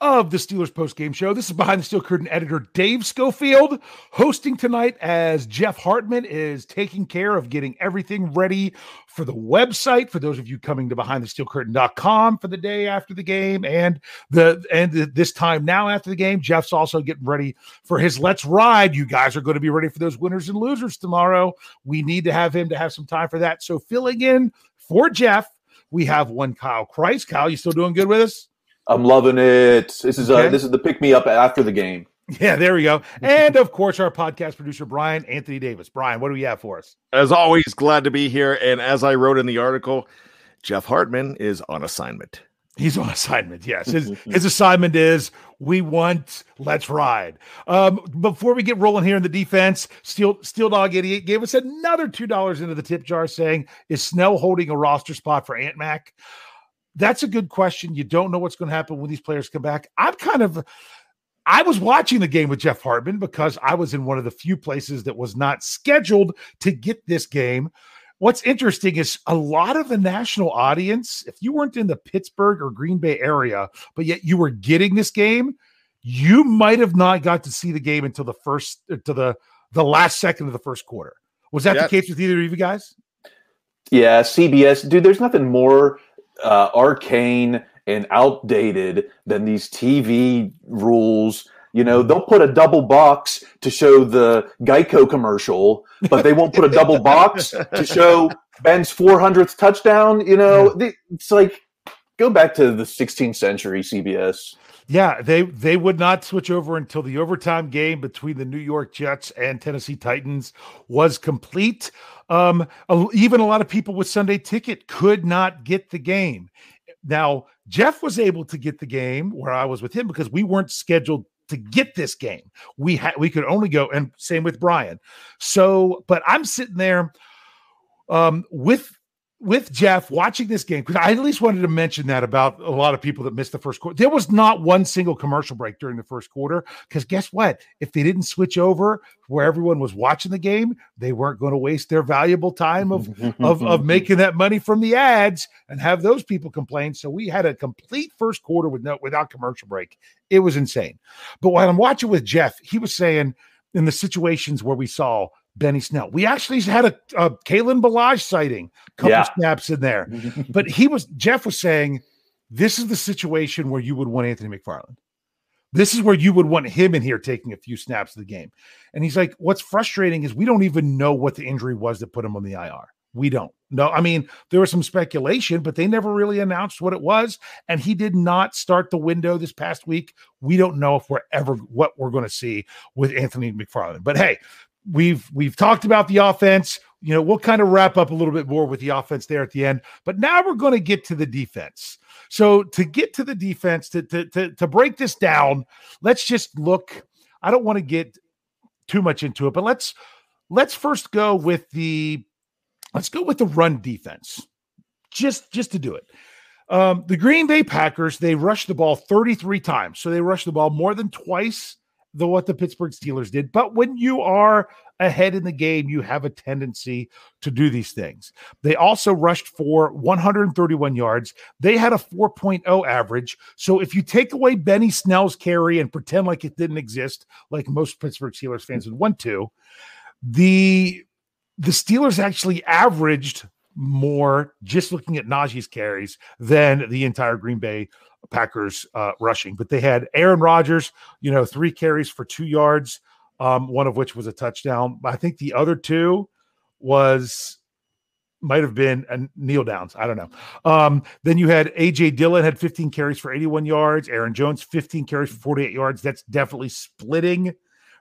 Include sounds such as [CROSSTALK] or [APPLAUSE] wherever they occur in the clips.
of the Steelers post game show. This is behind the steel curtain editor Dave Schofield hosting tonight as Jeff Hartman is taking care of getting everything ready for the website for those of you coming to behindthesteelcurtain.com for the day after the game and the and the, this time now after the game. Jeff's also getting ready for his Let's Ride. You guys are going to be ready for those winners and losers tomorrow. We need to have him to have some time for that. So filling in for Jeff we have one Kyle Christ. Kyle, you still doing good with us? I'm loving it. This is Okay. uh, this is the pick me up after the game. [LAUGHS] Yeah, there we go. And of course, our podcast producer, Brian Anthony Davis. Brian, what do we have for us? As always, glad to be here. And as I wrote in the article, Jeff Hartman is on assignment. He's on assignment. Yes. His, his assignment is we want let's ride. Um, before we get rolling here in the defense, Steel Steel Dog 88 gave us another two dollars into the tip jar saying, is Snell holding a roster spot for Ant Mac? That's a good question. You don't know what's going to happen when these players come back. I'm kind of I was watching the game with Jeff Hartman because I was in one of the few places that was not scheduled to get this game. What's interesting is a lot of the national audience, if you weren't in the Pittsburgh or Green Bay area, but yet you were getting this game, you might have not got to see the game until the first to the the last second of the first quarter. Was that Yeah. the case with either of you guys? Yeah, CBS, dude. There's nothing more uh, arcane and outdated than these TV rules. You know, they'll put a double box to show the Geico commercial, but they won't put a double box to show Ben's 400th touchdown. You know, it's like go back to the 16th century CBS. Yeah, they they would not switch over until the overtime game between the New York Jets and Tennessee Titans was complete. Um, even a lot of people with Sunday ticket could not get the game. Now Jeff was able to get the game where I was with him because we weren't scheduled to get this game. We had we could only go, and same with Brian. So, but I'm sitting there um, with with Jeff watching this game because I at least wanted to mention that about a lot of people that missed the first quarter. There was not one single commercial break during the first quarter because guess what? If they didn't switch over where everyone was watching the game, they weren't going to waste their valuable time of of of [LAUGHS] making that money from the ads and have those people complain. So we had a complete first quarter with no without commercial break. It was insane. But while I'm watching with Jeff, he was saying in the situations where we saw Benny Snell. We actually had a, a Kalen Ballage sighting, couple Yeah. snaps in there, [LAUGHS] but he was Jeff was saying this is the situation where you would want Anthony McFarland. This is where you would want him in here taking a few snaps of the game. And he's like, what's frustrating is we don't even know what the injury was that put him on the IR. We don't. No, I mean, there was some speculation, but they never really announced what it was. And he did not start the window this past week. We don't know if we're ever what we're going to see with Anthony McFarland. But hey, we've we've talked about the offense. You know, we'll kind of wrap up a little bit more with the offense there at the end. But now we're going to get to the defense. So to get to the defense, to to to, to break this down, let's just look. I don't want to get too much into it, but let's let's first go with the let's go with the run defense. Just just to do it. Um, the Green Bay Packers, they rushed the ball 33 times. So they rushed the ball more than twice the what the Pittsburgh Steelers did. But when you are ahead in the game, you have a tendency to do these things. They also rushed for 131 yards. They had a 4.0 average. So if you take away Benny Snell's carry and pretend like it didn't exist, like most Pittsburgh Steelers fans would want to, the the Steelers actually averaged more just looking at Najee's carries than the entire Green Bay Packers uh, rushing. But they had Aaron Rodgers, you know, three carries for two yards, um, one of which was a touchdown. I think the other two was might have been a kneel downs. I don't know. Um, then you had AJ Dillon had 15 carries for 81 yards. Aaron Jones 15 carries for 48 yards. That's definitely splitting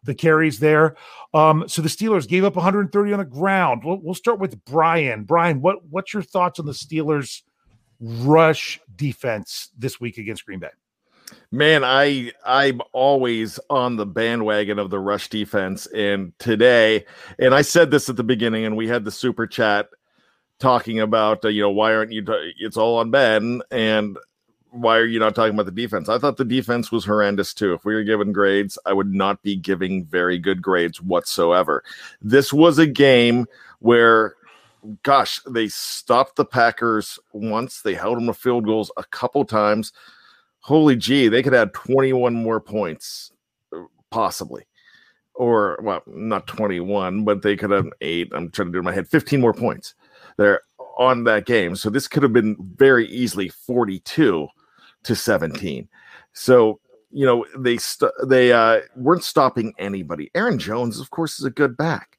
the carries there. Um, so the Steelers gave up 130 on the ground. We'll, we'll start with Brian. Brian, what what's your thoughts on the Steelers rush defense this week against Green Bay? Man, I I'm always on the bandwagon of the rush defense, and today, and I said this at the beginning, and we had the super chat talking about uh, you know why aren't you? t- it's all on Ben, and why are you not talking about the defense? I thought the defense was horrendous too. If we were given grades, I would not be giving very good grades whatsoever. This was a game where gosh, they stopped the Packers once. They held them to field goals a couple times. Holy gee, they could add 21 more points, possibly. Or, well, not 21, but they could have eight. I'm trying to do in my head 15 more points there on that game. So this could have been very easily 42 to 17. So, you know, they st- they uh, weren't stopping anybody. Aaron Jones, of course, is a good back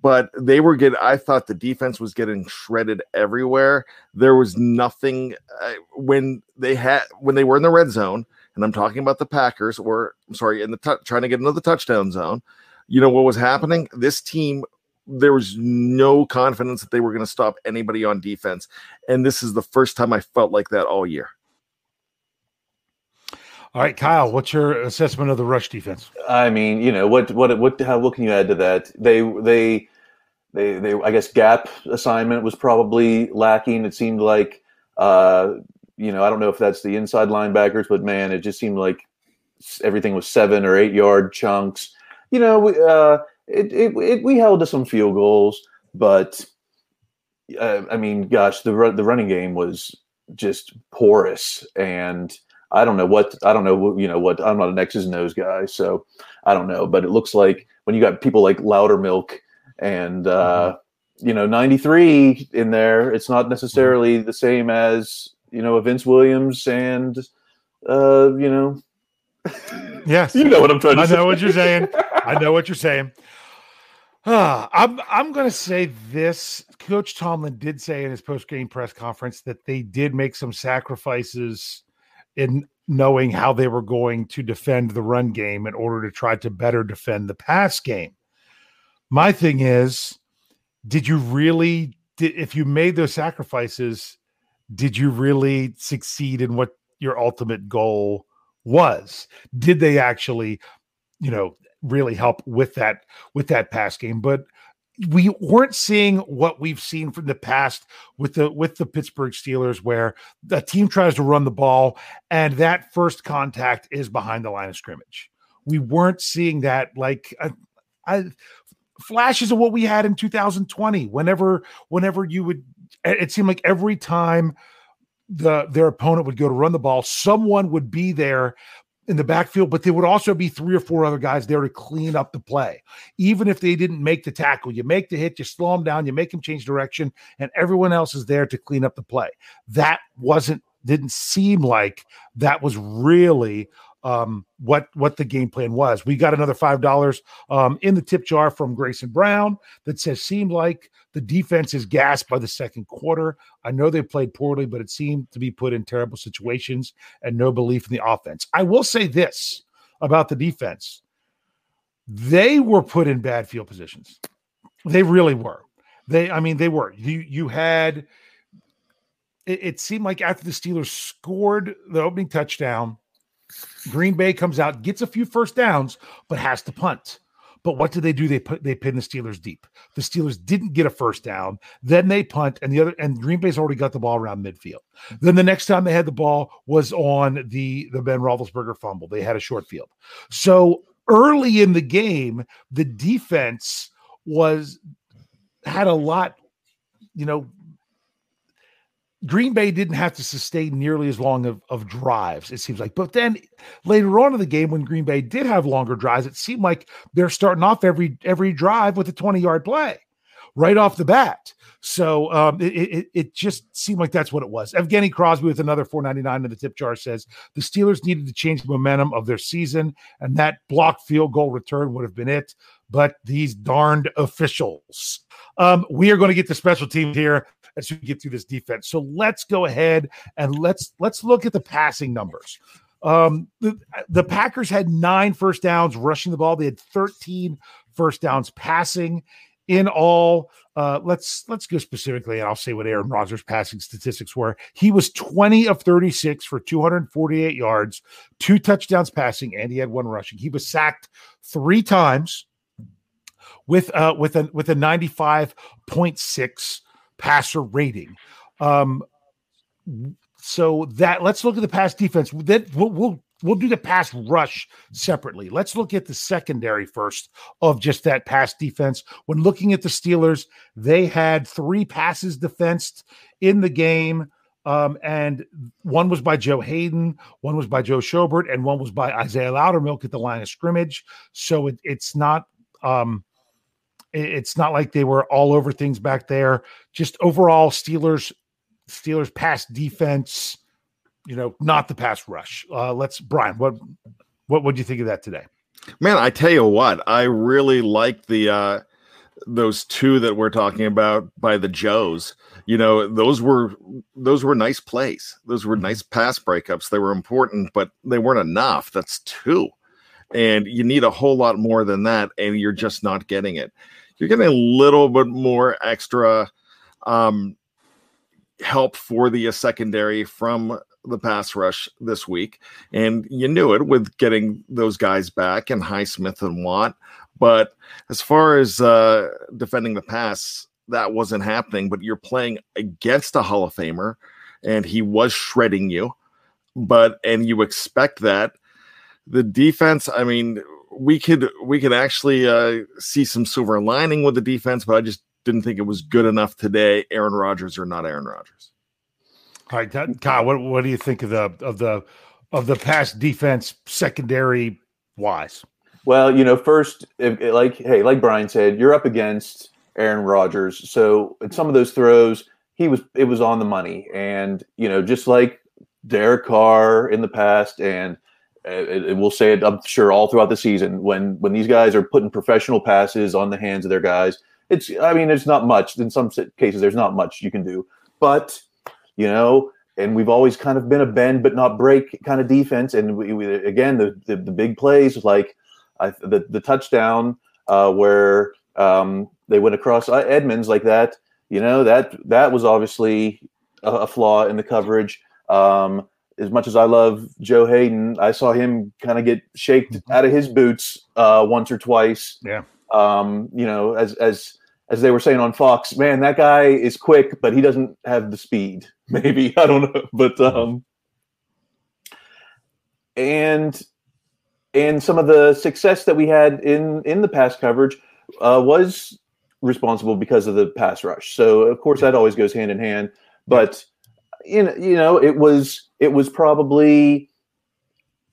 but they were getting i thought the defense was getting shredded everywhere there was nothing uh, when they had when they were in the red zone and i'm talking about the packers or i'm sorry in the tou- trying to get into the touchdown zone you know what was happening this team there was no confidence that they were going to stop anybody on defense and this is the first time i felt like that all year All right, Kyle, what's your assessment of the rush defense? I mean, you know, what what what how what can you add to that? They they they they I guess gap assignment was probably lacking. It seemed like uh, you know, I don't know if that's the inside linebackers, but man, it just seemed like everything was seven or eight yard chunks. You know, we, uh, it, it, it we held to some field goals, but uh, I mean, gosh, the the running game was just porous and. I don't know what I don't know what- you know what I'm not an X's and O's guy, so I don't know. But it looks like when you got people like Loudermilk and uh, you know 93 in there, it's not necessarily the same as you know a Vince Williams and uh, you know [LAUGHS] Yes, you know what I'm trying to I say. know what you're saying. I know what you're [LAUGHS] saying. Ah, [SIGHS] I'm I'm going to say this. Coach Tomlin did say in his post game press conference that they did make some sacrifices in knowing how they were going to defend the run game in order to try to better defend the pass game. My thing is, did you really? Did, if you made those sacrifices, did you really succeed in what your ultimate goal was? Did they actually, you know, really help with that with that pass game? But we weren't seeing what we've seen from the past with the with the Pittsburgh Steelers, where the team tries to run the ball and that first contact is behind the line of scrimmage. We weren't seeing that like I, I flashes of what we had in 2020. Whenever whenever you would, it seemed like every time the their opponent would go to run the ball, someone would be there in the backfield, but there would also be three or four other guys there to clean up the play. Even if they didn't make the tackle, you make the hit, you slow them down, you make them change direction, and everyone else is there to clean up the play. That wasn't didn't seem like that was really um, what what the game plan was. We got another five dollars um, in the tip jar from Grayson Brown that says seemed like the defense is gassed by the second quarter. I know they played poorly, but it seemed to be put in terrible situations and no belief in the offense. I will say this about the defense: they were put in bad field positions. They really were. They, I mean, they were. You you had. It, it seemed like after the Steelers scored the opening touchdown Green Bay comes out, gets a few first downs, but has to punt. But what do they do? They put they pin the Steelers deep. The Steelers didn't get a first down. Then they punt, and the other and Green Bay's already got the ball around midfield. Then the next time they had the ball was on the the Ben Roethlisberger fumble. They had a short field. So early in the game, the defense was had a lot, you know, Green Bay didn't have to sustain nearly as long of, of drives, it seems like. But then later on in the game, when Green Bay did have longer drives, it seemed like they're starting off every every drive with a 20 yard play right off the bat. So um, it, it, it just seemed like that's what it was. Evgeny Crosby with another 499 in the tip jar says the Steelers needed to change the momentum of their season, and that blocked field goal return would have been it. But these darned officials. Um, we are going to get the special teams here as we get through this defense. So let's go ahead and let's let's look at the passing numbers. Um, the, the Packers had nine first downs rushing the ball. They had 13 first downs passing in all. Uh, let's let's go specifically, and I'll say what Aaron Rodgers' passing statistics were. He was 20 of 36 for 248 yards, two touchdowns passing, and he had one rushing. He was sacked three times with uh with a with a 95.6 passer rating. Um, so that let's look at the pass defense. Then we'll, we'll we'll do the pass rush separately. Let's look at the secondary first of just that pass defense. When looking at the Steelers, they had three passes defensed in the game. Um, and one was by Joe Haden, one was by Joe Schobert, and one was by Isaiah Loudermilk at the line of scrimmage. So it, it's not um, it's not like they were all over things back there. Just overall, Steelers Steelers pass defense. You know, not the pass rush. Uh, let's Brian. What what would you think of that today? Man, I tell you what, I really like the uh, those two that we're talking about by the Joes. You know, those were those were nice plays. Those were nice pass breakups. They were important, but they weren't enough. That's two. And you need a whole lot more than that, and you're just not getting it you're getting a little bit more extra um, help for the uh, secondary from the pass rush this week. And you knew it with getting those guys back and Highsmith and Watt. But as far as uh, defending the pass, that wasn't happening. But you're playing against a Hall of Famer, and he was shredding you. But and you expect that. The defense, I mean, we could we could actually uh, see some silver lining with the defense, but I just didn't think it was good enough today. Aaron Rodgers or not Aaron Rodgers. All right, Kyle, what what do you think of the of the of the pass defense secondary wise? Well, you know, first, if, like hey, like Brian said, you're up against Aaron Rodgers, so in some of those throws, he was it was on the money, and you know, just like Derek Carr in the past, and it, it, we'll say it, I'm sure, all throughout the season. When when these guys are putting professional passes on the hands of their guys, it's I mean, it's not much. In some cases, there's not much you can do. But you know, and we've always kind of been a bend but not break kind of defense. And we, we again, the, the, the big plays like I, the the touchdown uh, where um, they went across uh, Edmunds like that. You know that that was obviously a, a flaw in the coverage. Um, as much as I love Joe Haden, I saw him kind of get shaked mm-hmm. out of his boots uh, once or twice. Yeah. Um, you know, as as as they were saying on Fox, man, that guy is quick, but he doesn't have the speed. [LAUGHS] Maybe I don't know, but um, and and some of the success that we had in in the pass coverage uh, was responsible because of the pass rush. So of course that always goes hand in hand, but you know, you know, it was it was probably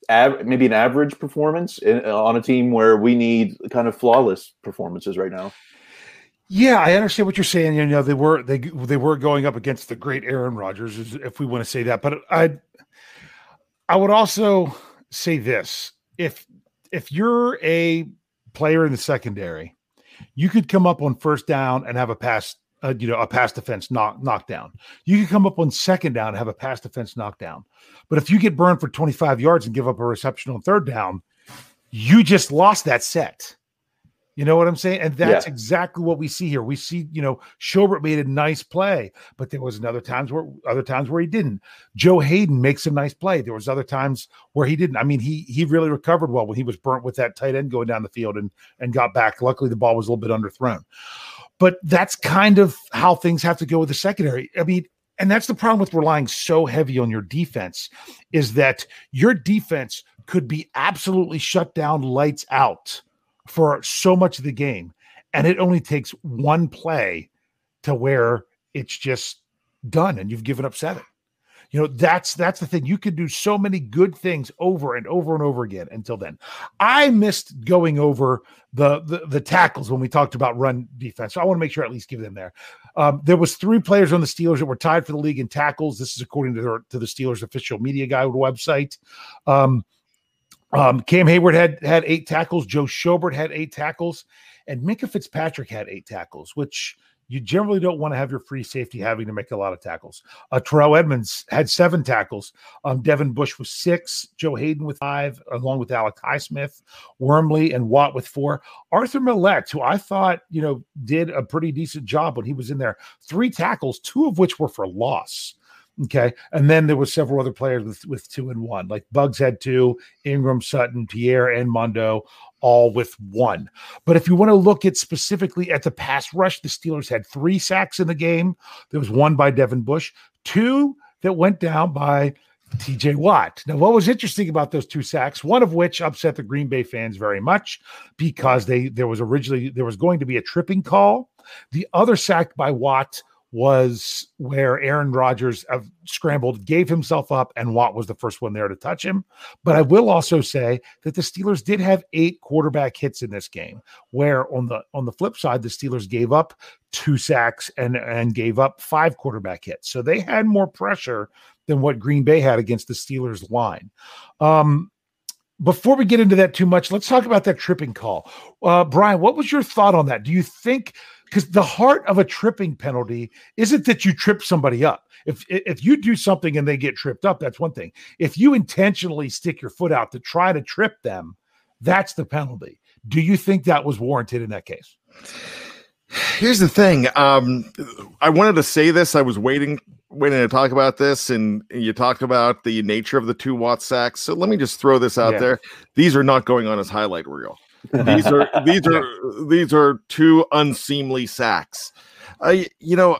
av- maybe an average performance in, on a team where we need kind of flawless performances right now. Yeah, I understand what you're saying. You know, they were they they were going up against the great Aaron Rodgers, if we want to say that. But I I would also say this: if if you're a player in the secondary, you could come up on first down and have a pass, uh, you know, a pass defense knock knockdown. You could come up on second down and have a pass defense knockdown. But if you get burned for 25 yards and give up a reception on third down, you just lost that set. You know what I'm saying? And that's Yeah. exactly what we see here. We see, you know, Schobert made a nice play, but there was another times where other times where he didn't. Joe Haden makes a nice play. There was other times where he didn't. I mean, he he really recovered well when he was burnt with that tight end going down the field and and got back. Luckily, the ball was a little bit underthrown. But that's kind of how things have to go with the secondary. I mean, and that's the problem with relying so heavy on your defense is that your defense could be absolutely shut down, lights out for so much of the game. And it only takes one play to where it's just done and you've given up seven. You know, that's that's the thing. You can do so many good things over and over and over again until then. I missed going over the the, the tackles when we talked about run defense. So I want to make sure I at least give them there. Um, there was three players on the Steelers that were tied for the league in tackles. This is according to their, to the Steelers official media guide website. Um, um, Cam Heyward had had eight tackles. Joe Schobert had eight tackles, and Minkah Fitzpatrick had eight tackles, which you generally don't want to have your free safety having to make a lot of tackles. Uh, Terrell Edmunds had seven tackles. Um, Devin Bush with six. Joe Haden with five, along with Alec Highsmith, Wormley, and Watt with four. Arthur Maulet, who I thought you know did a pretty decent job when he was in there, three tackles, two of which were for loss. Okay. And then there was several other players with, with two and one, like Buggs had two, Ingram, Sutton, Pierre, and Mondo, all with one. But if you want to look at specifically at the pass rush, the Steelers had three sacks in the game. There was one by Devin Bush, two that went down by TJ Watt. Now, what was interesting about those two sacks, one of which upset the Green Bay fans very much because they there was originally there was going to be a tripping call. The other sack by Watt was where Aaron Rodgers scrambled, gave himself up, and Watt was the first one there to touch him. But I will also say that the Steelers did have eight quarterback hits in this game, where on the on the flip side, the Steelers gave up two sacks and and gave up five quarterback hits. So they had more pressure than what Green Bay had against the Steelers line. Um, before we get into that too much, let's talk about that tripping call. Uh, Brian, what was your thought on that? Do you think because the heart of a tripping penalty isn't that you trip somebody up. If if you do something and they get tripped up, that's one thing. If you intentionally stick your foot out to try to trip them, that's the penalty. Do you think that was warranted in that case? Here's the thing. Um, I wanted to say this. I was waiting, waiting to talk about this, and you talked about the nature of the two watt sacks. So let me just throw this out Yeah. there. These are not going on as highlight reel. These are [LAUGHS] these are these are two unseemly sacks. I, you know,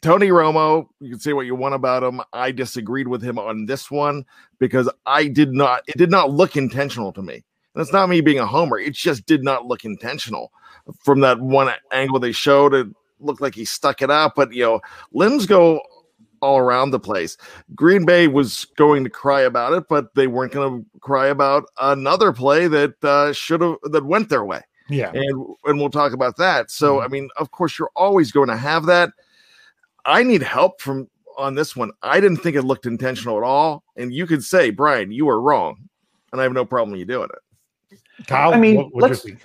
Tony Romo. You can say what you want about him. I disagreed with him on this one because I did not. It did not look intentional to me. And it's not me being a homer. It just did not look intentional from that one angle they showed. It looked like he stuck it out, but you know, limbs go all around the place. Green Bay was going to cry about it, but they weren't going to cry about another play that uh, should have that went their way. Yeah. And and we'll talk about that. So I mean, of course, you're always going to have that. I need help from on this one. I didn't think it looked intentional at all, and you could say, Brian, you were wrong, and I have no problem with you doing it. Kyle, I mean, what, what let's- think?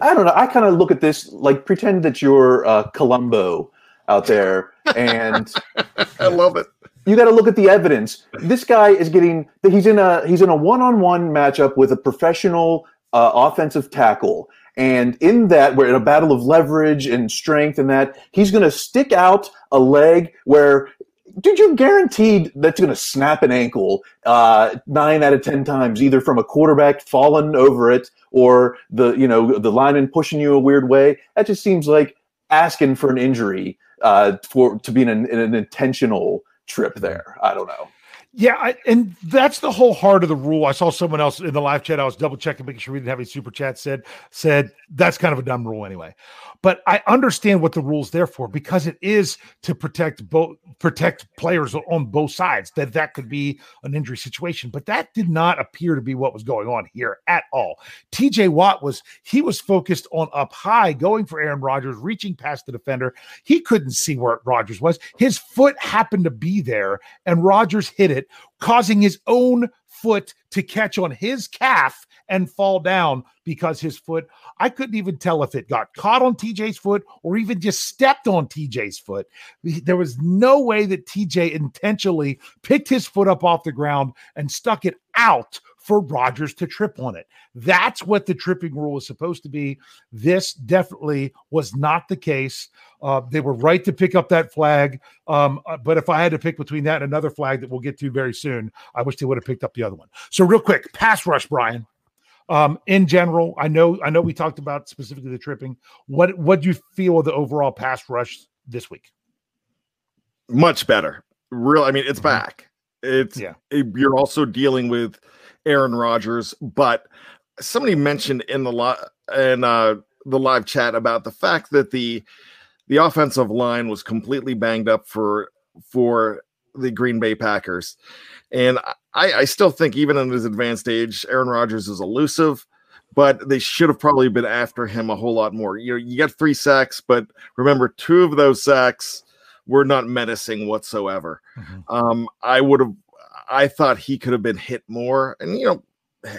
I don't know. I kind of look at this like pretend that you're uh, Columbo out there, and [LAUGHS] I love it. you got to look at the evidence. This guy is getting he's in a he's in a one-on-one matchup with a professional uh, offensive tackle, and in that we're in a battle of leverage and strength, and that he's going to stick out a leg where. Dude, you're guaranteed that's going to snap an ankle uh, nine out of ten times, either from a quarterback falling over it or the you know the lineman pushing you a weird way. That just seems like asking for an injury uh, for to be in an, in an intentional trip there. I don't know. Yeah, I, and that's the whole heart of the rule. I saw someone else in the live chat. I was double checking, making sure we didn't have any super chat. Said said that's kind of a dumb rule anyway. But I understand what the rule's there for because it is to protect both protect players on both sides that that could be an injury situation but that did not appear to be what was going on here at all tj watt was he was focused on up high going for aaron rodgers reaching past the defender he couldn't see where rodgers was his foot happened to be there and rodgers hit it causing his own foot to catch on his calf and fall down because his foot, I couldn't even tell if it got caught on TJ's foot or even just stepped on TJ's foot. There was no way that TJ intentionally picked his foot up off the ground and stuck it out for Rodgers to trip on it. That's what the tripping rule is supposed to be. This definitely was not the case. Uh, they were right to pick up that flag. Um, uh, but if I had to pick between that and another flag that we'll get to very soon, I wish they would have picked up the other one. So, real quick, pass rush, Brian. Um, in general, I know I know we talked about specifically the tripping. What what do you feel of the overall pass rush this week? Much better. Real, I mean, it's Mm-hmm. back. It's Yeah. it- you're also dealing with Aaron Rodgers, but somebody mentioned in the li- in uh, the live chat about the fact that the the offensive line was completely banged up for for the Green Bay Packers, and I, I still think even in his advanced age, Aaron Rodgers is elusive. But they should have probably been after him a whole lot more. You know, you got three sacks, but remember, two of those sacks were not menacing whatsoever. Um, I would have, I thought he could have been hit more, and you know,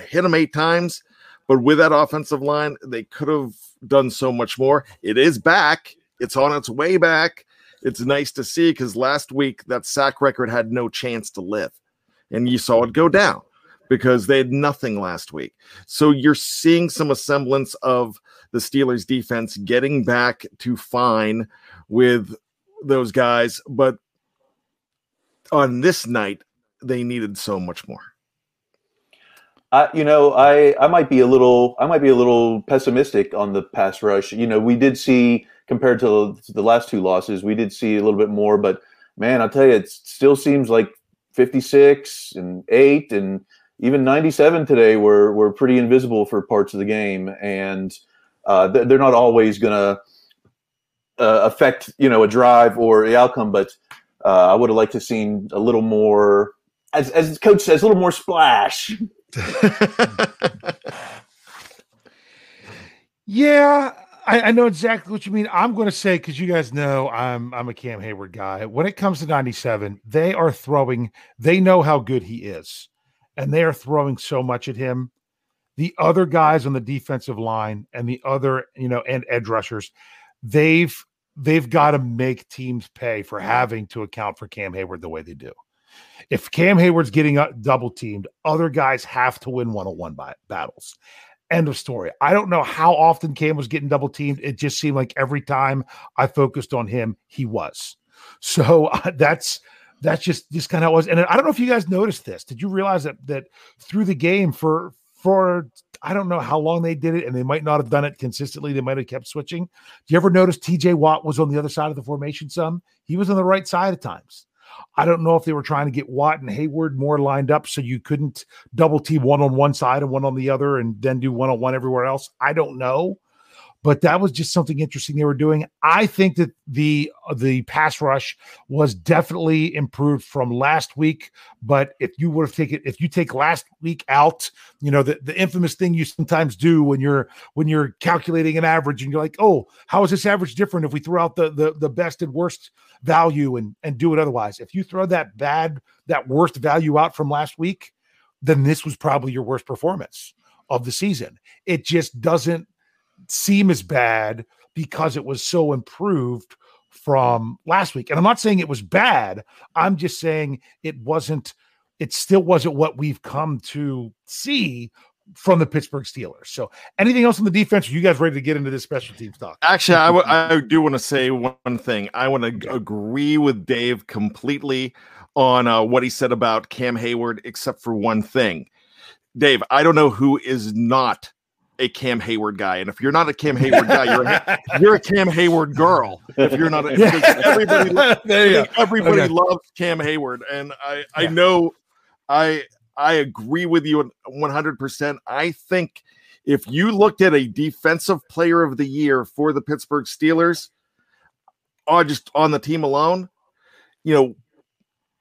hit him eight times. But with that offensive line, they could have done so much more. It is back. It's on its way back. It's nice to see because last week that sack record had no chance to live, and you saw it go down because they had nothing last week. So you're seeing some semblance of the Steelers defense getting back to fine with those guys, but on this night they needed so much more. I, you know, I, I might be a little, I might be a little pessimistic on the pass rush. You know, we did see compared to the last two losses, we did see a little bit more, but man, I'll tell you, it still seems like 56 and eight and even 97 today were, were pretty invisible for parts of the game. And uh, they're not always going to uh, affect, you know, a drive or the outcome, but uh, I would have liked to seen a little more, as, as coach says, a little more splash. [LAUGHS] Yeah, I, I know exactly what you mean. I'm going to say because you guys know I'm I'm a Cam Heyward guy. When it comes to 97, they are throwing. They know how good he is, and they are throwing so much at him. The other guys on the defensive line and the other, you know, and edge rushers, they've they've got to make teams pay for having to account for Cam Heyward the way they do. If Cam Heyward's getting double teamed, other guys have to win one on one battles. End of story. I don't know how often Cam was getting double teamed. It just seemed like every time I focused on him, he was. So [LAUGHS] uh, that's that's just just kind of how it was. And I don't know if you guys noticed this. Did you realize that that through the game for for I don't know how long they did it, and they might not have done it consistently. They might have kept switching. Do you ever notice TJ Watt was on the other side of the formation? Some he was on the right side at times. I don't know if they were trying to get Watt and Heyward more lined up so you couldn't double team one on one side and one on the other and then do one on one everywhere else. I don't know. But that was just something interesting they were doing. I think that the uh, the pass rush was definitely improved from last week. But if you would have taken if you take last week out, you know the, the infamous thing you sometimes do when you're when you're calculating an average and you're like, oh, how is this average different if we throw out the the, the best and worst value and and do it otherwise? If you throw that bad that worst value out from last week, then this was probably your worst performance of the season. It just doesn't seem as bad because it was so improved from last week. And I'm not saying it was bad. I'm just saying it wasn't, it still wasn't what we've come to see from the Pittsburgh Steelers. So anything else on the defense? Are you guys ready to get into this special team talk? Actually, I, w- I do want to say one thing. I want to agree with Dave completely on uh, what he said about Cam Heyward, except for one thing. Dave, I don't know who is not a Cam Heyward guy, and if you're not a Cam Heyward guy, you're a, [LAUGHS] you're a Cam Heyward girl. If you're not, a, everybody, [LAUGHS] everybody okay. loves Cam Heyward, and I I yeah. know I I agree with you 100. percent I think if you looked at a defensive player of the year for the Pittsburgh Steelers, or just on the team alone, you know,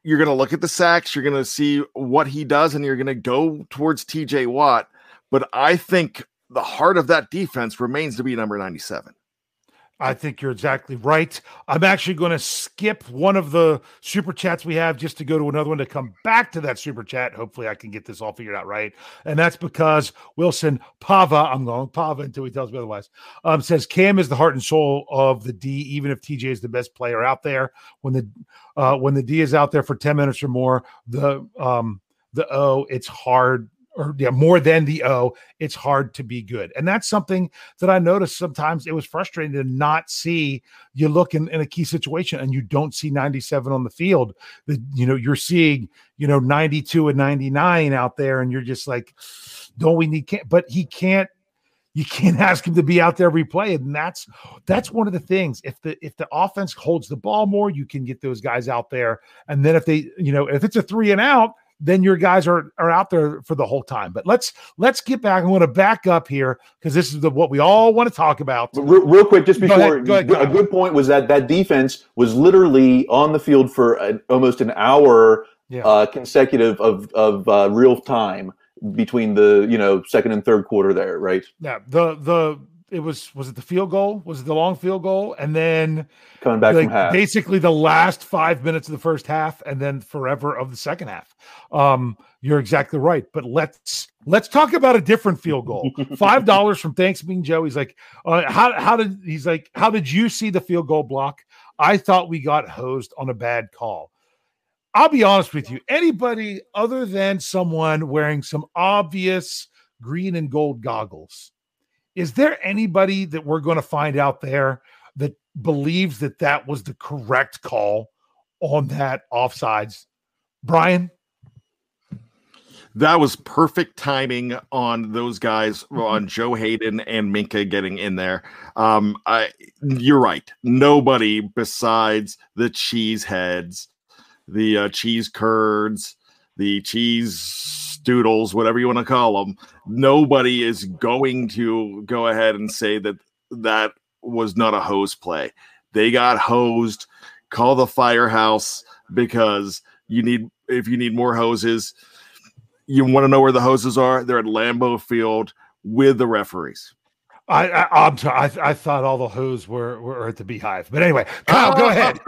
you're going to look at the sacks, you're going to see what he does, and you're going to go towards TJ Watt. But I think the heart of that defense remains to be number 97. I think you're exactly right. I'm actually going to skip one of the super chats we have just to go to another one to come back to that super chat. Hopefully, I can get this all figured out right. And that's because Wilson Pava, I'm going Pava until he tells me otherwise, um, says Cam is the heart and soul of the D, even if TJ is the best player out there. When the uh, when the D is out there for 10 minutes or more, the um, the O, it's hard or yeah, more than the O, it's hard to be good. And that's something that I noticed sometimes it was frustrating to not see you look in, in a key situation and you don't see 97 on the field. That you know, you're seeing, you know, 92 and 99 out there, and you're just like, don't we need can't but he can't you can't [LAUGHS] ask him to be out there every play and that's that's one of the things if the if the offense holds the ball more you can get those guys out there and then if they you know if it's a three and out then your guys are are out there for the whole time. But let's let's get back. I want to back up here because this is the, what we all want to talk about. Real, real quick, just before Go ahead, go ahead, a good point was that that defense was literally on the field for a, almost an hour Yeah. uh, consecutive of of uh, real time between the you know second and third quarter there, right? Yeah, the the it was was it the field goal? Was it the long field goal? And then Coming back like, from half. basically the last five minutes of the first half, and then forever of the second half. Um, you're exactly right. But let's let's talk about a different field goal. [LAUGHS] Five dollars from Thanks Being Joe. He's like, uh, how how did he's like, how did you see the field goal block? I thought we got hosed on a bad call. I'll be honest with you. Anybody other than someone wearing some obvious green and gold goggles, is there anybody that we're going to find out there that believes that that was the correct call on that offsides? Brian, That was perfect timing on those guys, on Joe Haden and Minkah getting in there. Um, I, you're right. Nobody besides the cheese heads, the uh, cheese curds, the cheese doodles, whatever you want to call them, nobody is going to go ahead and say that that was not a hose play. They got hosed. Call the firehouse because you need if you need more hoses you want to know where the hoses are? They're at Lambeau Field with the referees. I, I I'm sorry, I, I thought all the hose were, were at the beehive, but anyway, Kyle, go [LAUGHS] ahead.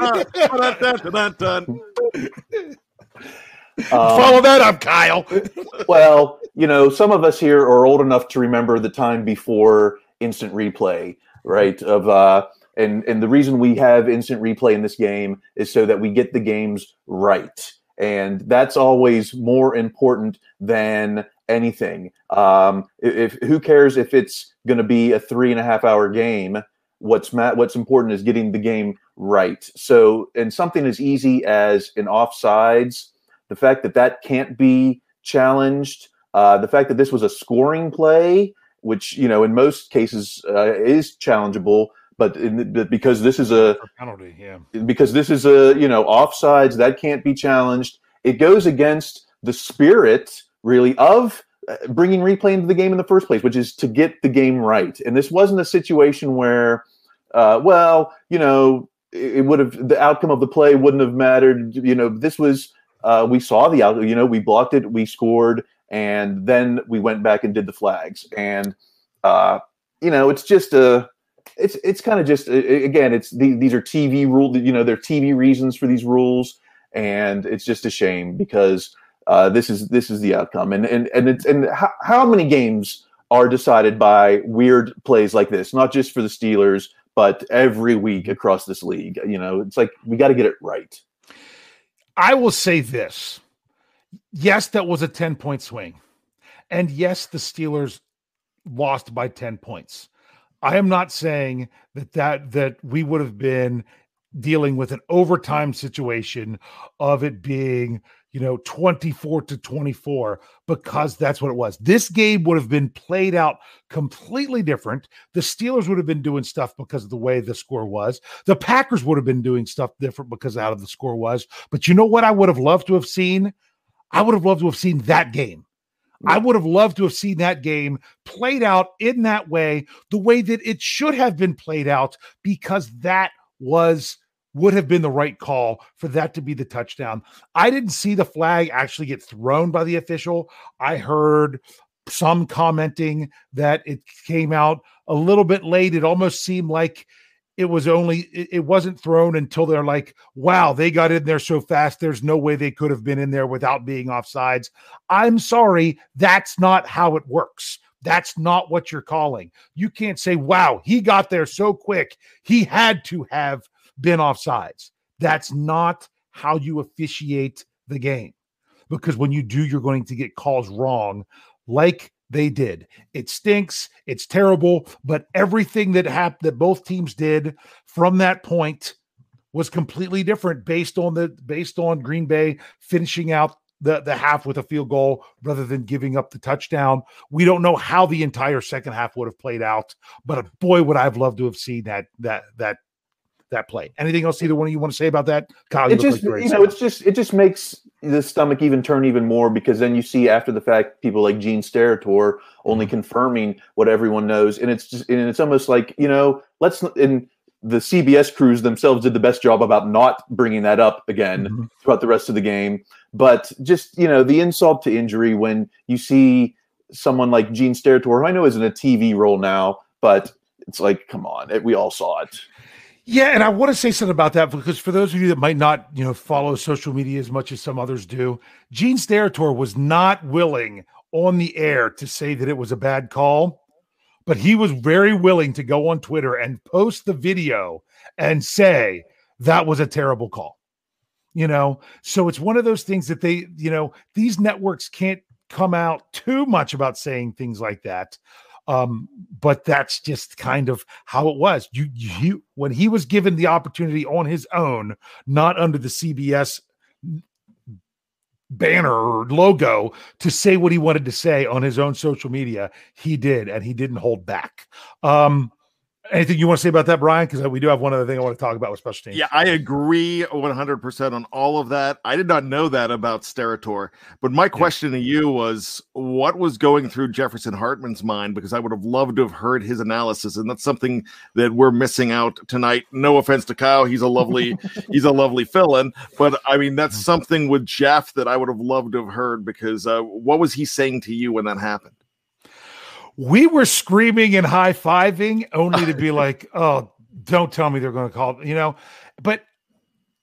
Follow that up, Kyle. [LAUGHS] well, you know, some of us here are old enough to remember the time before instant replay, right? Of uh and and the reason we have instant replay in this game is so that we get the games right. And that's always more important than anything. Um, if, if who cares if it's going to be a three and a half hour game? What's ma- what's important is getting the game right. So, and something as easy as an offsides, the fact that that can't be challenged, uh, the fact that this was a scoring play, which you know in most cases uh, is challengeable, but, in, but because this is a penalty, yeah. because this is a you know offsides that can't be challenged. It goes against the spirit really of uh, bringing replay into the game in the first place, which is to get the game right. And this wasn't a situation where, uh, well, you know, it would have the outcome of the play wouldn't have mattered. You know, this was uh, we saw the outcome. You know, we blocked it, we scored, and then we went back and did the flags. And uh, you know, it's just a it's it's kind of just again it's the, these are tv rule you know there are tv reasons for these rules and it's just a shame because uh, this is this is the outcome and and and it's and how, how many games are decided by weird plays like this not just for the steelers but every week across this league you know it's like we got to get it right I will say this. Yes, that was a 10 point swing. And yes, the Steelers lost by 10 points. I am not saying that that that we would have been dealing with an overtime situation of it being, you know, 24 to 24 because that's what it was. This game would have been played out completely different. The Steelers would have been doing stuff because of the way the score was. The Packers would have been doing stuff different because out of the score was. But you know what I would have loved to have seen? I would have loved to have seen that game. I mm. would have loved to have seen that game played out in that way, the way that it should have been played out, because that was would have been the right call for that to be the touchdown. I didn't see the flag actually get thrown by the official. I heard some commenting that it came out a little bit late. It almost seemed like it was only it, wasn't thrown until they're like, wow, they got in there so fast. There's no way they could have been in there without being offsides. I'm sorry, that's not how it works. That's not what you're calling. You can't say, wow, he got there so quick. He had to have been offsides. That's not how you officiate the game. Because when you do, you're going to get calls wrong, like they did. It stinks. It's terrible. But everything that happened, that both teams did from that point, was completely different based on the based on Green Bay finishing out the the half with a field goal rather than giving up the touchdown. We don't know how the entire second half would have played out, but boy, would I've loved to have seen that that that that play. Anything else either one of you want to say about that? Kyle, it just like you know, it's just it just makes the stomach even turn even more because then you see after the fact people like Gene Steratore only mm-hmm. confirming what everyone knows, and it's just and it's almost like you know let's and the CBS crews themselves did the best job about not bringing that up again mm-hmm. throughout the rest of the game. But just you know the insult to injury when you see someone like Gene Steratore, who I know is in a TV role now, but it's like, come on, it, we all saw it. Yeah, and I want to say something about that because for those of you that might not, you know, follow social media as much as some others do, Gene Steratore was not willing on the air to say that it was a bad call, but he was very willing to go on Twitter and post the video and say that was a terrible call. You know, so it's one of those things that they, you know, these networks can't come out too much about saying things like that um, but that's just kind of how it was. You, you, when he was given the opportunity on his own, not under the CBS banner or logo to say what he wanted to say on his own social media, he did, and he didn't hold back. Um, Anything you want to say about that, Brian? Because we do have one other thing I want to talk about with special teams. Yeah, I agree 100% on all of that. I did not know that about Steratore. But my question yeah. to you was what was going through Jefferson Hartman's mind? Because I would have loved to have heard his analysis. And that's something that we're missing out tonight. No offense to Kyle. He's a lovely, [LAUGHS] he's a lovely fill-in. But I mean, that's mm-hmm. something with Jeff that I would have loved to have heard because uh, what was he saying to you when that happened? We were screaming and high fiving only to be [LAUGHS] like, oh, don't tell me they're going to call, you know. But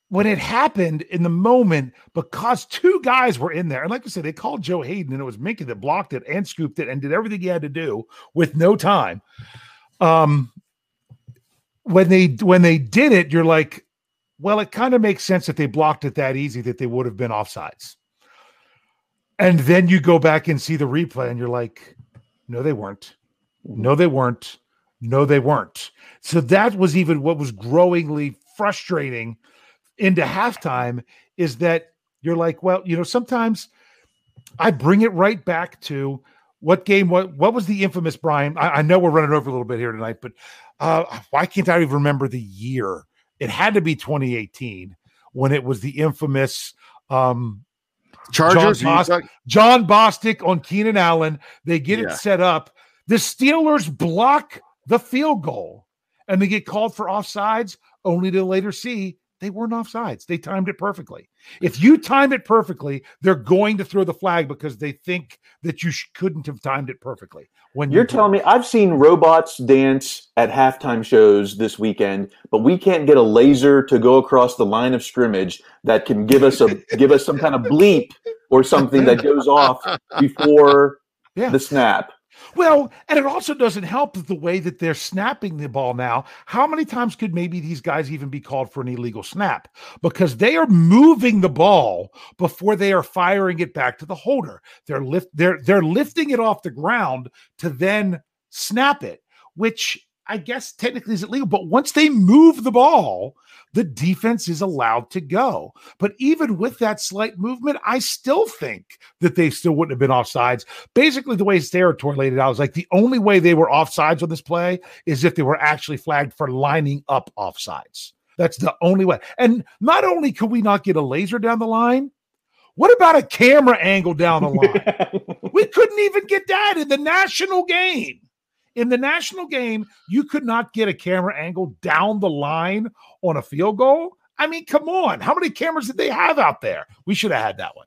when it happened in the moment, because two guys were in there, and like I said, they called Joe Haden and it was Minkah that blocked it and scooped it and did everything he had to do with no time. Um, when they when they did it, you're like, well, it kind of makes sense that they blocked it that easy that they would have been offsides. And then you go back and see the replay, and you're like, no, they weren't. No, they weren't. No, they weren't. So that was even what was growingly frustrating into halftime is that you're like, well, you know, sometimes I bring it right back to what game, what what was the infamous Brian? I, I know we're running over a little bit here tonight, but uh, why can't I even remember the year? It had to be 2018 when it was the infamous um, Chargers. Jon Bostic, Jon Bostic on Keenan Allen. They get yeah. it set up. The Steelers block the field goal and they get called for offsides, only to later see they weren't offsides. They timed it perfectly. If you time it perfectly, they're going to throw the flag because they think that you sh- couldn't have timed it perfectly. When you're telling me, I've seen robots dance at halftime shows this weekend, but we can't get a laser to go across the line of scrimmage that can give us a [LAUGHS] give us some kind of bleep or something that goes off before yeah. the snap. Well, and it also doesn't help the way that they're snapping the ball now. How many times could maybe these guys even be called for an illegal snap? Because they are moving the ball before they are firing it back to the holder. They're lift they're they're lifting it off the ground to then snap it, which I guess technically is illegal. But once they move the ball, the defense is allowed to go. But even with that slight movement, I still think that they still wouldn't have been offsides. Basically, the way Steratore laid it out was like the only way they were offsides on this play is if they were actually flagged for lining up offsides. That's the only way. And not only could we not get a laser down the line, what about a camera angle down the [LAUGHS] line? we couldn't even get that in the national game. In the national game, you could not get a camera angle down the line on a field goal. I mean, come on. How many cameras did they have out there? We should have had that one.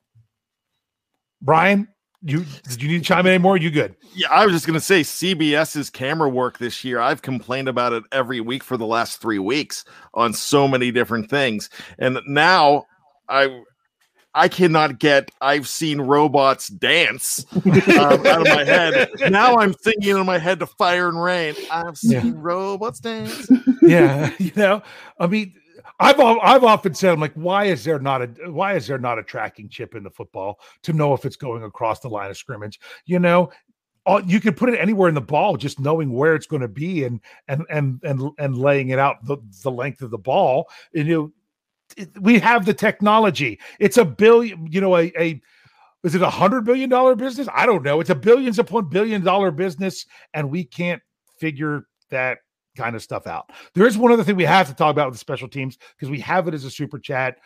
Brian, you did you need to chime in anymore? You good? Yeah, I was just gonna say CBS's camera work this year. I've complained about it every week for the last three weeks on so many different things, and now I I cannot get I've seen robots dance um, out of my head. Now I'm thinking in my head to Fire and Rain. I've seen Yeah. robots dance. yeah, [LAUGHS] you know, I mean, I've I've often said, I'm like, why is there not a why is there not a tracking chip in the football to know if it's going across the line of scrimmage? You know, all, you can put it anywhere in the ball, just knowing where it's going to be and and and and and laying it out the, the length of the ball. And you we have the technology. It's a billion, you know, a a is it a hundred billion dollar business? I don't know. It's a billions upon billion dollar business, and we can't figure that kind of stuff out. There is one other thing we have to talk about with the special teams because we have it as a super chat.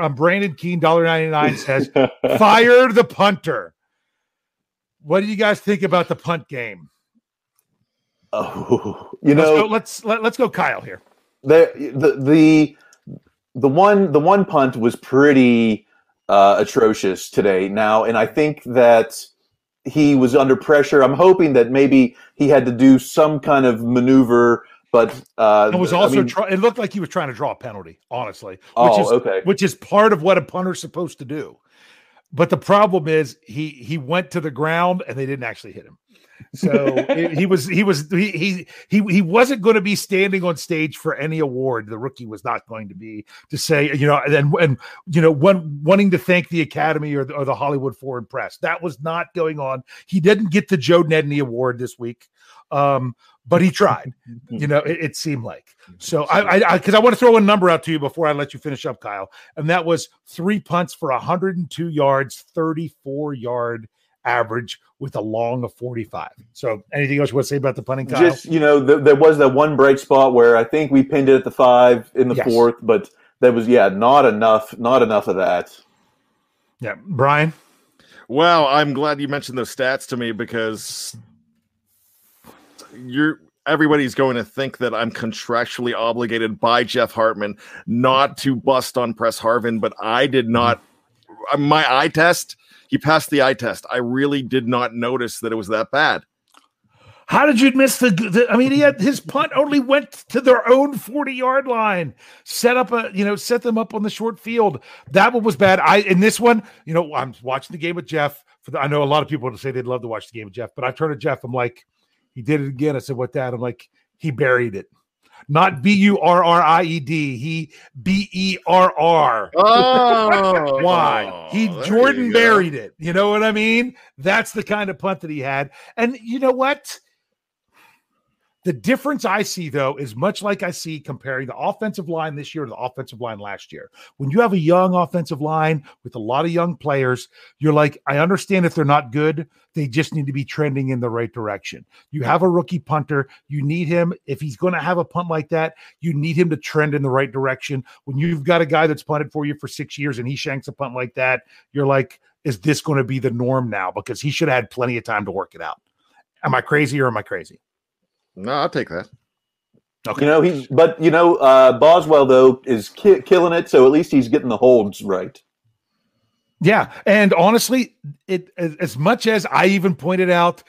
Um, Brandon Keen, $1.99 says, [LAUGHS] fire the punter. What do you guys think about the punt game? Oh, you let's know, go, let's let, let's go, Kyle here. the the the the one the one punt was pretty uh, atrocious today now, and I think that he was under pressure. I'm hoping that maybe he had to do some kind of maneuver, but uh, It was I also mean, try, it looked like he was trying to draw a penalty, honestly. Which Oh, is okay. which is part of what a punter's supposed to do. But the problem is he he went to the ground and they didn't actually hit him. So it- he was he was he he he, he wasn't going to be standing on stage for any award. The rookie was not going to be to say you know and then and you know one wanting to thank the Academy or the, or the Hollywood Foreign Press. That was not going on. He didn't get the Joe Nedney Award this week, um, but he tried. [LAUGHS] you know, it, it seemed like so. I I because I, want to throw a number out to you before I let you finish up, Kyle, and that was three punts for 102 yards, 34 yard average with a long of 45. So, anything else you want to say about the punting, Kyle? just you know, th- there was that one bright spot where I think we pinned it at the five in the Yes. fourth, but that was yeah, not enough, not enough of that. yeah, Brian. Well, I'm glad you mentioned those stats to me because you're everybody's going to think that I'm contractually obligated by Jeff Hartman not to bust on Press Harvin, but I did not. Uh, My eye test, he passed the eye test. I really did not notice that it was that bad. How did you miss the, the? I mean, he had his punt only went to their own 40 yard line, set up a, you know, set them up on the short field. That one was bad. I, in this one, you know, I'm watching the game with Jeff. For the, I know a lot of people would say they'd love to watch the game with Jeff, but I turned to Jeff. I'm like, he did it again. I said, what that? I'm like, he buried it. Not B U R R I E D. He B E R R. Oh, Why? He Jordan buried it. You know what I mean? That's the kind of punt that he had. And you know what? The difference I see though is much like I see comparing the offensive line this year to the offensive line last year. When you have a young offensive line with a lot of young players, you're like, I understand if they're not good, they just need to be trending in the right direction. You have a rookie punter, you need him. If he's going to have a punt like that, you need him to trend in the right direction. When you've got a guy that's punted for you for six years and he shanks a punt like that, you're like, is this going to be the norm now? Because he should have had plenty of time to work it out. Am I crazy or am I crazy? No, I'll take that. Okay. You know, he's but you know, uh, Boswell though is ki- killing it, so at least he's getting the holds right. Yeah, and honestly, it as, as much as I even pointed out,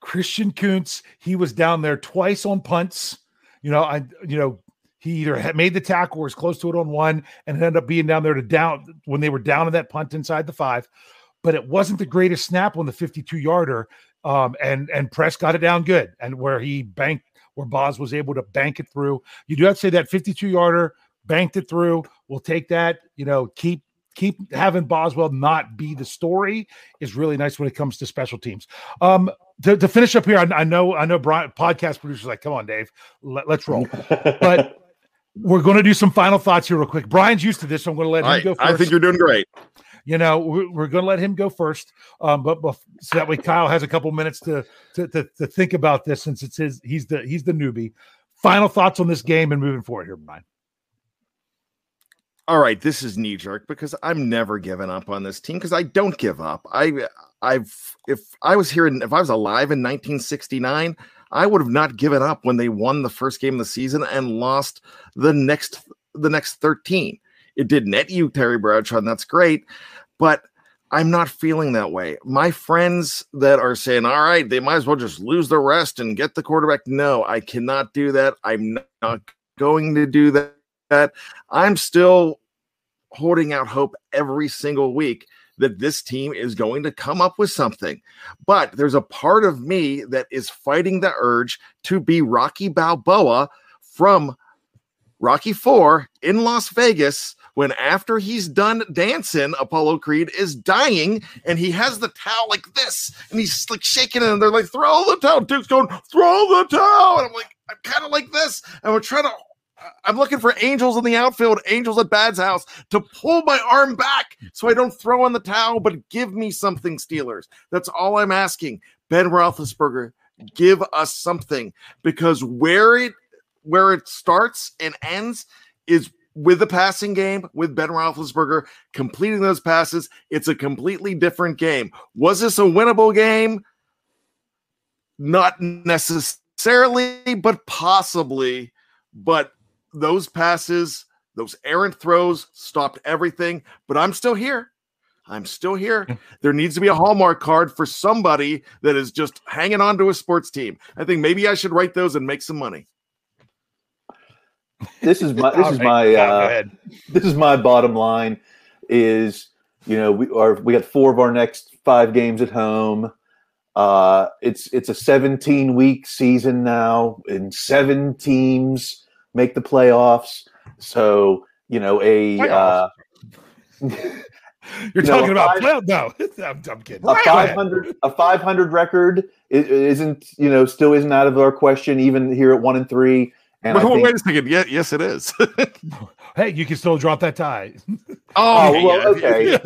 Christian Kuntz, he was down there twice on punts. You know, I you know he either had made the tackle or was close to it on one, and ended up being down there to down when they were down in that punt inside the five. But it wasn't the greatest snap on the 52 yarder, um, and and Press got it down good, and where he banked, where Boz was able to bank it through. You do have to say that 52 yarder banked it through. We'll take that. You know, keep keep having Boswell not be the story is really nice when it comes to special teams. Um, to, to finish up here, I, I know I know Brian, podcast producers like, come on, Dave, let, us roll. But [LAUGHS] we're going to do some final thoughts here real quick. Brian's used to this, so I'm going to let him I, go first. I think you're doing great. You know, we're, we're going to let him go first, um, but, so that way Kyle has a couple minutes to, to to to think about this since it's his. He's the he's the newbie. Final thoughts on this game and moving forward here, Brian. all right, this is knee jerk because I'm never giving up on this team because I don't give up. I I've if I was here in if I was alive in 1969, I would have not given up when they won the first game of the season and lost the next the next 13. It did net you Terry Bradshaw, and that's great. But I'm not feeling that way. My friends that are saying, all right, they might as well just lose the rest and get the quarterback. No, I cannot do that. I'm not going to do that. I'm still holding out hope every single week that this team is going to come up with something. But there's a part of me that is fighting the urge to be Rocky Balboa from Rocky 4 in Las Vegas when after he's done dancing, Apollo Creed is dying and he has the towel like this and he's like shaking it and they're like, throw the towel. Duke's going, throw the towel. And I'm like, I'm kind of like this. And we're trying to I'm looking for angels in the outfield, angels at Bad's house to pull my arm back so I don't throw in the towel, but give me something, Steelers. That's all I'm asking. Ben Roethlisberger, give us something because where it where it starts and ends is with the passing game with Ben Roethlisberger completing those passes. It's a completely different game. Was this a winnable game? Not necessarily, but possibly. But those passes, those errant throws stopped everything. But I'm still here. I'm still here. There needs to be a Hallmark card for somebody that is just hanging on to a sports team. I think maybe I should write those and make some money. This is my this is my uh, this is my bottom line is you know we are we got four of our next five games at home. Uh, it's it's a 17 week season now, and seven teams make the playoffs. So you know a. Uh, [LAUGHS] You're you talking about five, no, I'm, I'm kidding. A 500 a 500 record isn't you know still isn't out of our question even here at one and three. And wait, think, wait a second. Yeah, yes, it is. [LAUGHS] hey, you can still drop that tie. [LAUGHS] oh, oh well, okay.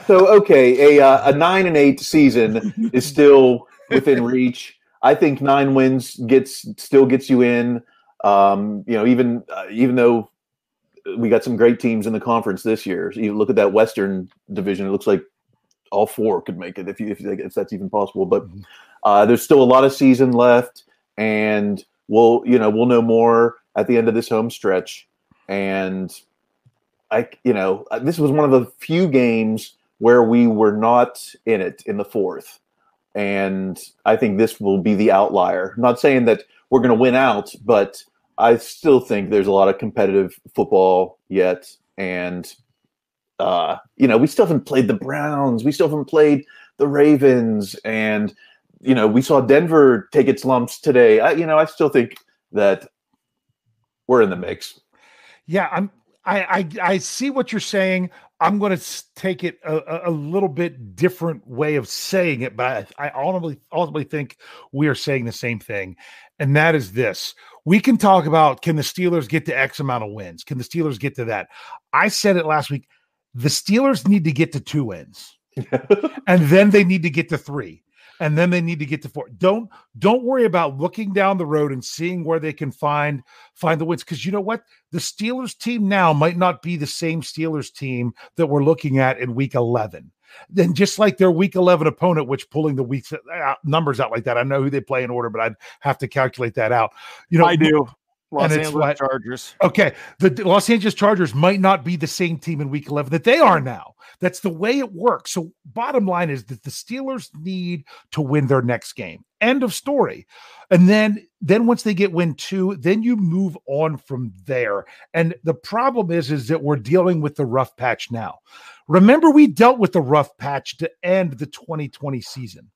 [LAUGHS] so okay, a uh, a nine and eight season is still within reach. I think nine wins gets still gets you in. Um, you know, even uh, even though we got some great teams in the conference this year, you look at that Western division. It looks like all four could make it if you if, if that's even possible. But mm-hmm. uh, there's still a lot of season left, and we'll you know we'll know more at the end of this home stretch. And I you know uh, this was one of the few games where we were not in it in the fourth. And I think this will be the outlier. I'm not saying that we're going to win out, but I still think there's a lot of competitive football yet, and uh, you know we still haven't played the Browns, we still haven't played the Ravens, and you know we saw Denver take its lumps today. I, you know I still think that we're in the mix. Yeah, I'm. I I, I see what you're saying. I'm going to take it a, a, little bit different way of saying it, but I, I ultimately ultimately think we are saying the same thing, and that is this: we can talk about can the Steelers get to X amount of wins? Can the Steelers get to that? I said it last week. The Steelers need to get to two wins. [LAUGHS] and then they need to get to three. And then they need to get to four. Don't don't worry about looking down the road and seeing where they can find find the wins. Because you know what? The Steelers team now might not be the same Steelers team that we're looking at in week 11 then just like their week 11 opponent, which pulling the week uh, numbers out like that, I know who they play in order, but I'd have to calculate that out. You know, I do. Los Angeles what, Chargers. Okay. The Los Angeles Chargers might not be the same team in week 11 that they are mm. now. That's the way it works. So, bottom line is that the Steelers need to win their next game. End of story. And then then once they get win two, then you move on from there. And the problem is is that we're dealing with the rough patch now. Remember, we dealt with the rough patch to end the 2020 season.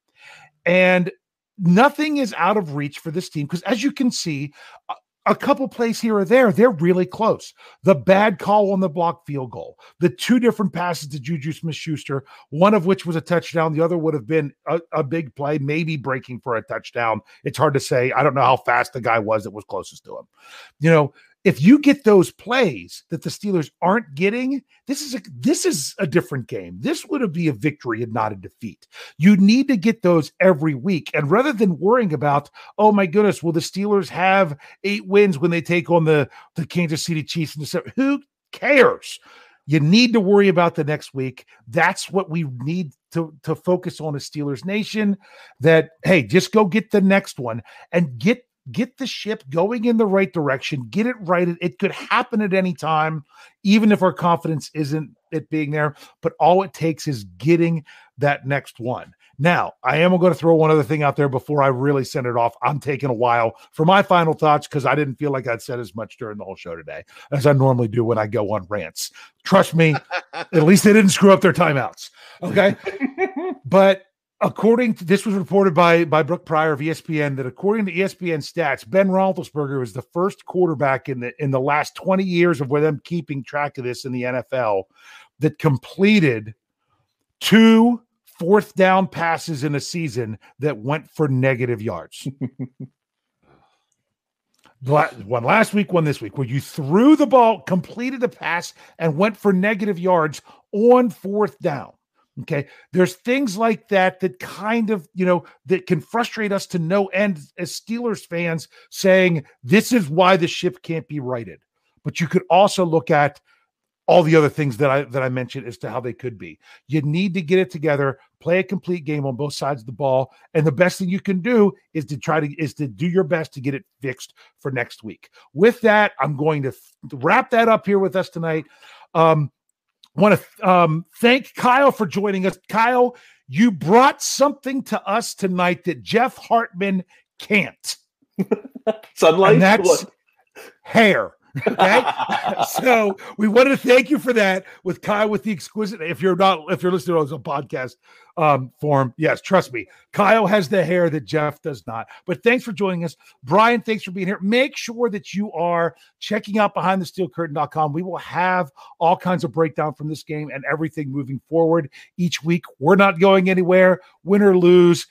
And nothing is out of reach for this team because, as you can see, uh, a couple plays here or there, they're really close. The bad call on the block field goal, the two different passes to Juju Smith Schuster, one of which was a touchdown, the other would have been a, a, big play, maybe breaking for a touchdown. It's hard to say. I don't know how fast the guy was that was closest to him. You know, if you get those plays that the Steelers aren't getting, this is a this is a different game. This would be a victory and not a defeat. You need to get those every week. And rather than worrying about, oh my goodness, will the Steelers have eight wins when they take on the, the Kansas City Chiefs in December? Who cares? You need to worry about the next week. That's what we need to, to focus on as Steelers Nation. That hey, just go get the next one and get get the ship going in the right direction, get it right. It, could happen at any time, even if our confidence isn't it being there. But all it takes is getting that next one. Now, I am going to throw one other thing out there before I really send it off. I'm taking a while for my final thoughts because I didn't feel like I'd said as much during the whole show today as I normally do when I go on rants. Trust me, [LAUGHS] at least they didn't screw up their timeouts. Okay. [LAUGHS] but according to this was reported by by Brooke Pryor of ESPN that according to ESPN stats, Ben Roethlisberger was the first quarterback in the in the last 20 years of where them keeping track of this in the NFL that completed two fourth down passes in a season that went for negative yards. [LAUGHS] one last week, one this week, where you threw the ball, completed a pass, and went for negative yards on fourth down. Okay. There's things like that that kind of, you know, that can frustrate us to no end as Steelers fans saying this is why the ship can't be righted. But you could also look at all the other things that I that I mentioned as to how they could be. You need to get it together, play a complete game on both sides of the ball, and the best thing you can do is to try to is to do your best to get it fixed for next week. With that, I'm going to wrap that up here with us tonight. Um, want to um, thank Kyle for joining us. Kyle, you brought something to us tonight that Jeff Hartman can't. [LAUGHS] Sunlight. And that's what? hair. Okay. [LAUGHS] so we wanted to thank you for that with Kyle with the exquisite. If you're not, if you're listening to a podcast um, form, yes, trust me, Kyle has the hair that Jeff does not. But thanks for joining us. Brian, thanks for being here. Make sure that you are checking out behind the steel curtain.com. We will have all kinds of breakdown from this game and everything moving forward each week. We're not going anywhere, win or lose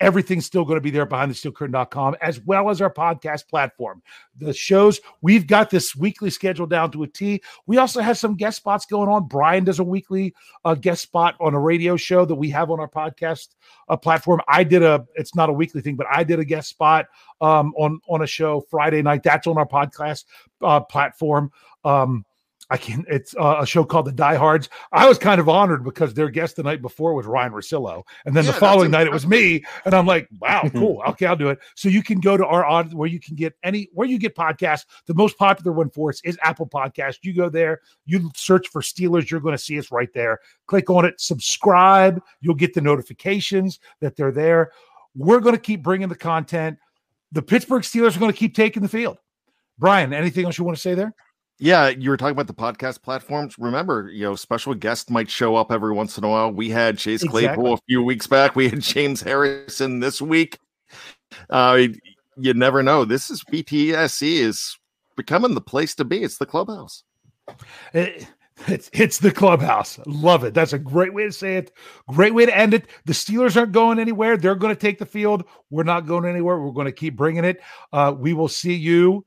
everything's still going to be there behind the steel curtain.com as well as our podcast platform. The shows we've got this weekly schedule down to a t. We also have some guest spots going on. Brian does a weekly uh, guest spot on a radio show that we have on our podcast uh, platform. I did a it's not a weekly thing but i did a guest spot um, on on a show friday night. That's on our podcast uh, platform. Um, I can. It's uh, a show called The Diehards. I was kind of honored because their guest the night before was Ryan Russillo, and then yeah, the following night it was me, and I'm like, wow, [LAUGHS] cool. Okay, I'll do it. So you can go to our audience where you can get any where you get podcasts. The most popular one for us is Apple Podcast. You go there, you search for Steelers, you're going to see us right there. Click on it, subscribe. You'll get the notifications that they're there. We're going to keep bringing the content. The Pittsburgh Steelers are going to keep taking the field. Brian, anything else you want to say there? Yeah, you were talking about the podcast platforms. Remember, you know, special guests might show up every once in a while. We had Chase exactly. Claypool a few weeks back. We had James Harrison this week. Uh, you never know. This is BTSC is becoming the place to be. It's the clubhouse. It, eh, it's it's the clubhouse. Love it. That's a great way to say it. Great way to end it. The Steelers aren't going anywhere. They're going to take the field. We're not going anywhere. We're going to keep bringing it. Uh, we will see you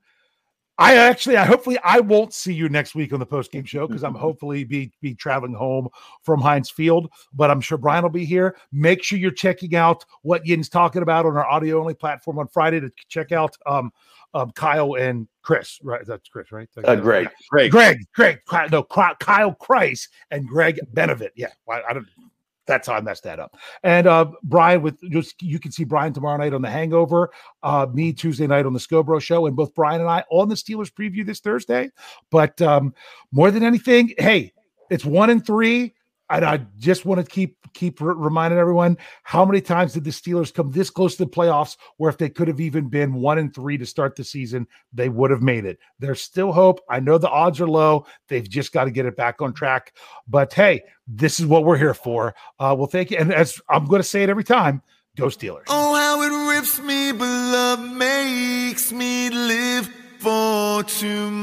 I actually, I hopefully, I won't see you next week on the post game show because I'm [LAUGHS] hopefully be be traveling home from Heinz Field. But I'm sure Brian will be here. Make sure you're checking out what Yin's talking about on our audio only platform on Friday to check out um, um Kyle and Chris. Right, that's Chris, right? Uh, Greg. Greg, Greg, Greg, no, Kyle Christ and Greg Benevit. Yeah, I, I don't that's how I messed that up. And uh, Brian, with just you can see Brian tomorrow night on The Hangover, uh, me Tuesday night on the Scobro Show, and both Brian and I on the Steelers preview this Thursday. But um, more than anything, hey, it's one and three. And I just want to keep keep reminding everyone how many times did the Steelers come this close to the playoffs where if they could have even been one and three to start the season, they would have made it. There's still hope. I know the odds are low. They've just got to get it back on track. But hey, this is what we're here for. Uh, well, thank you. And as I'm going to say it every time, go Steelers. Oh, how it rips me, but love makes me live for tomorrow.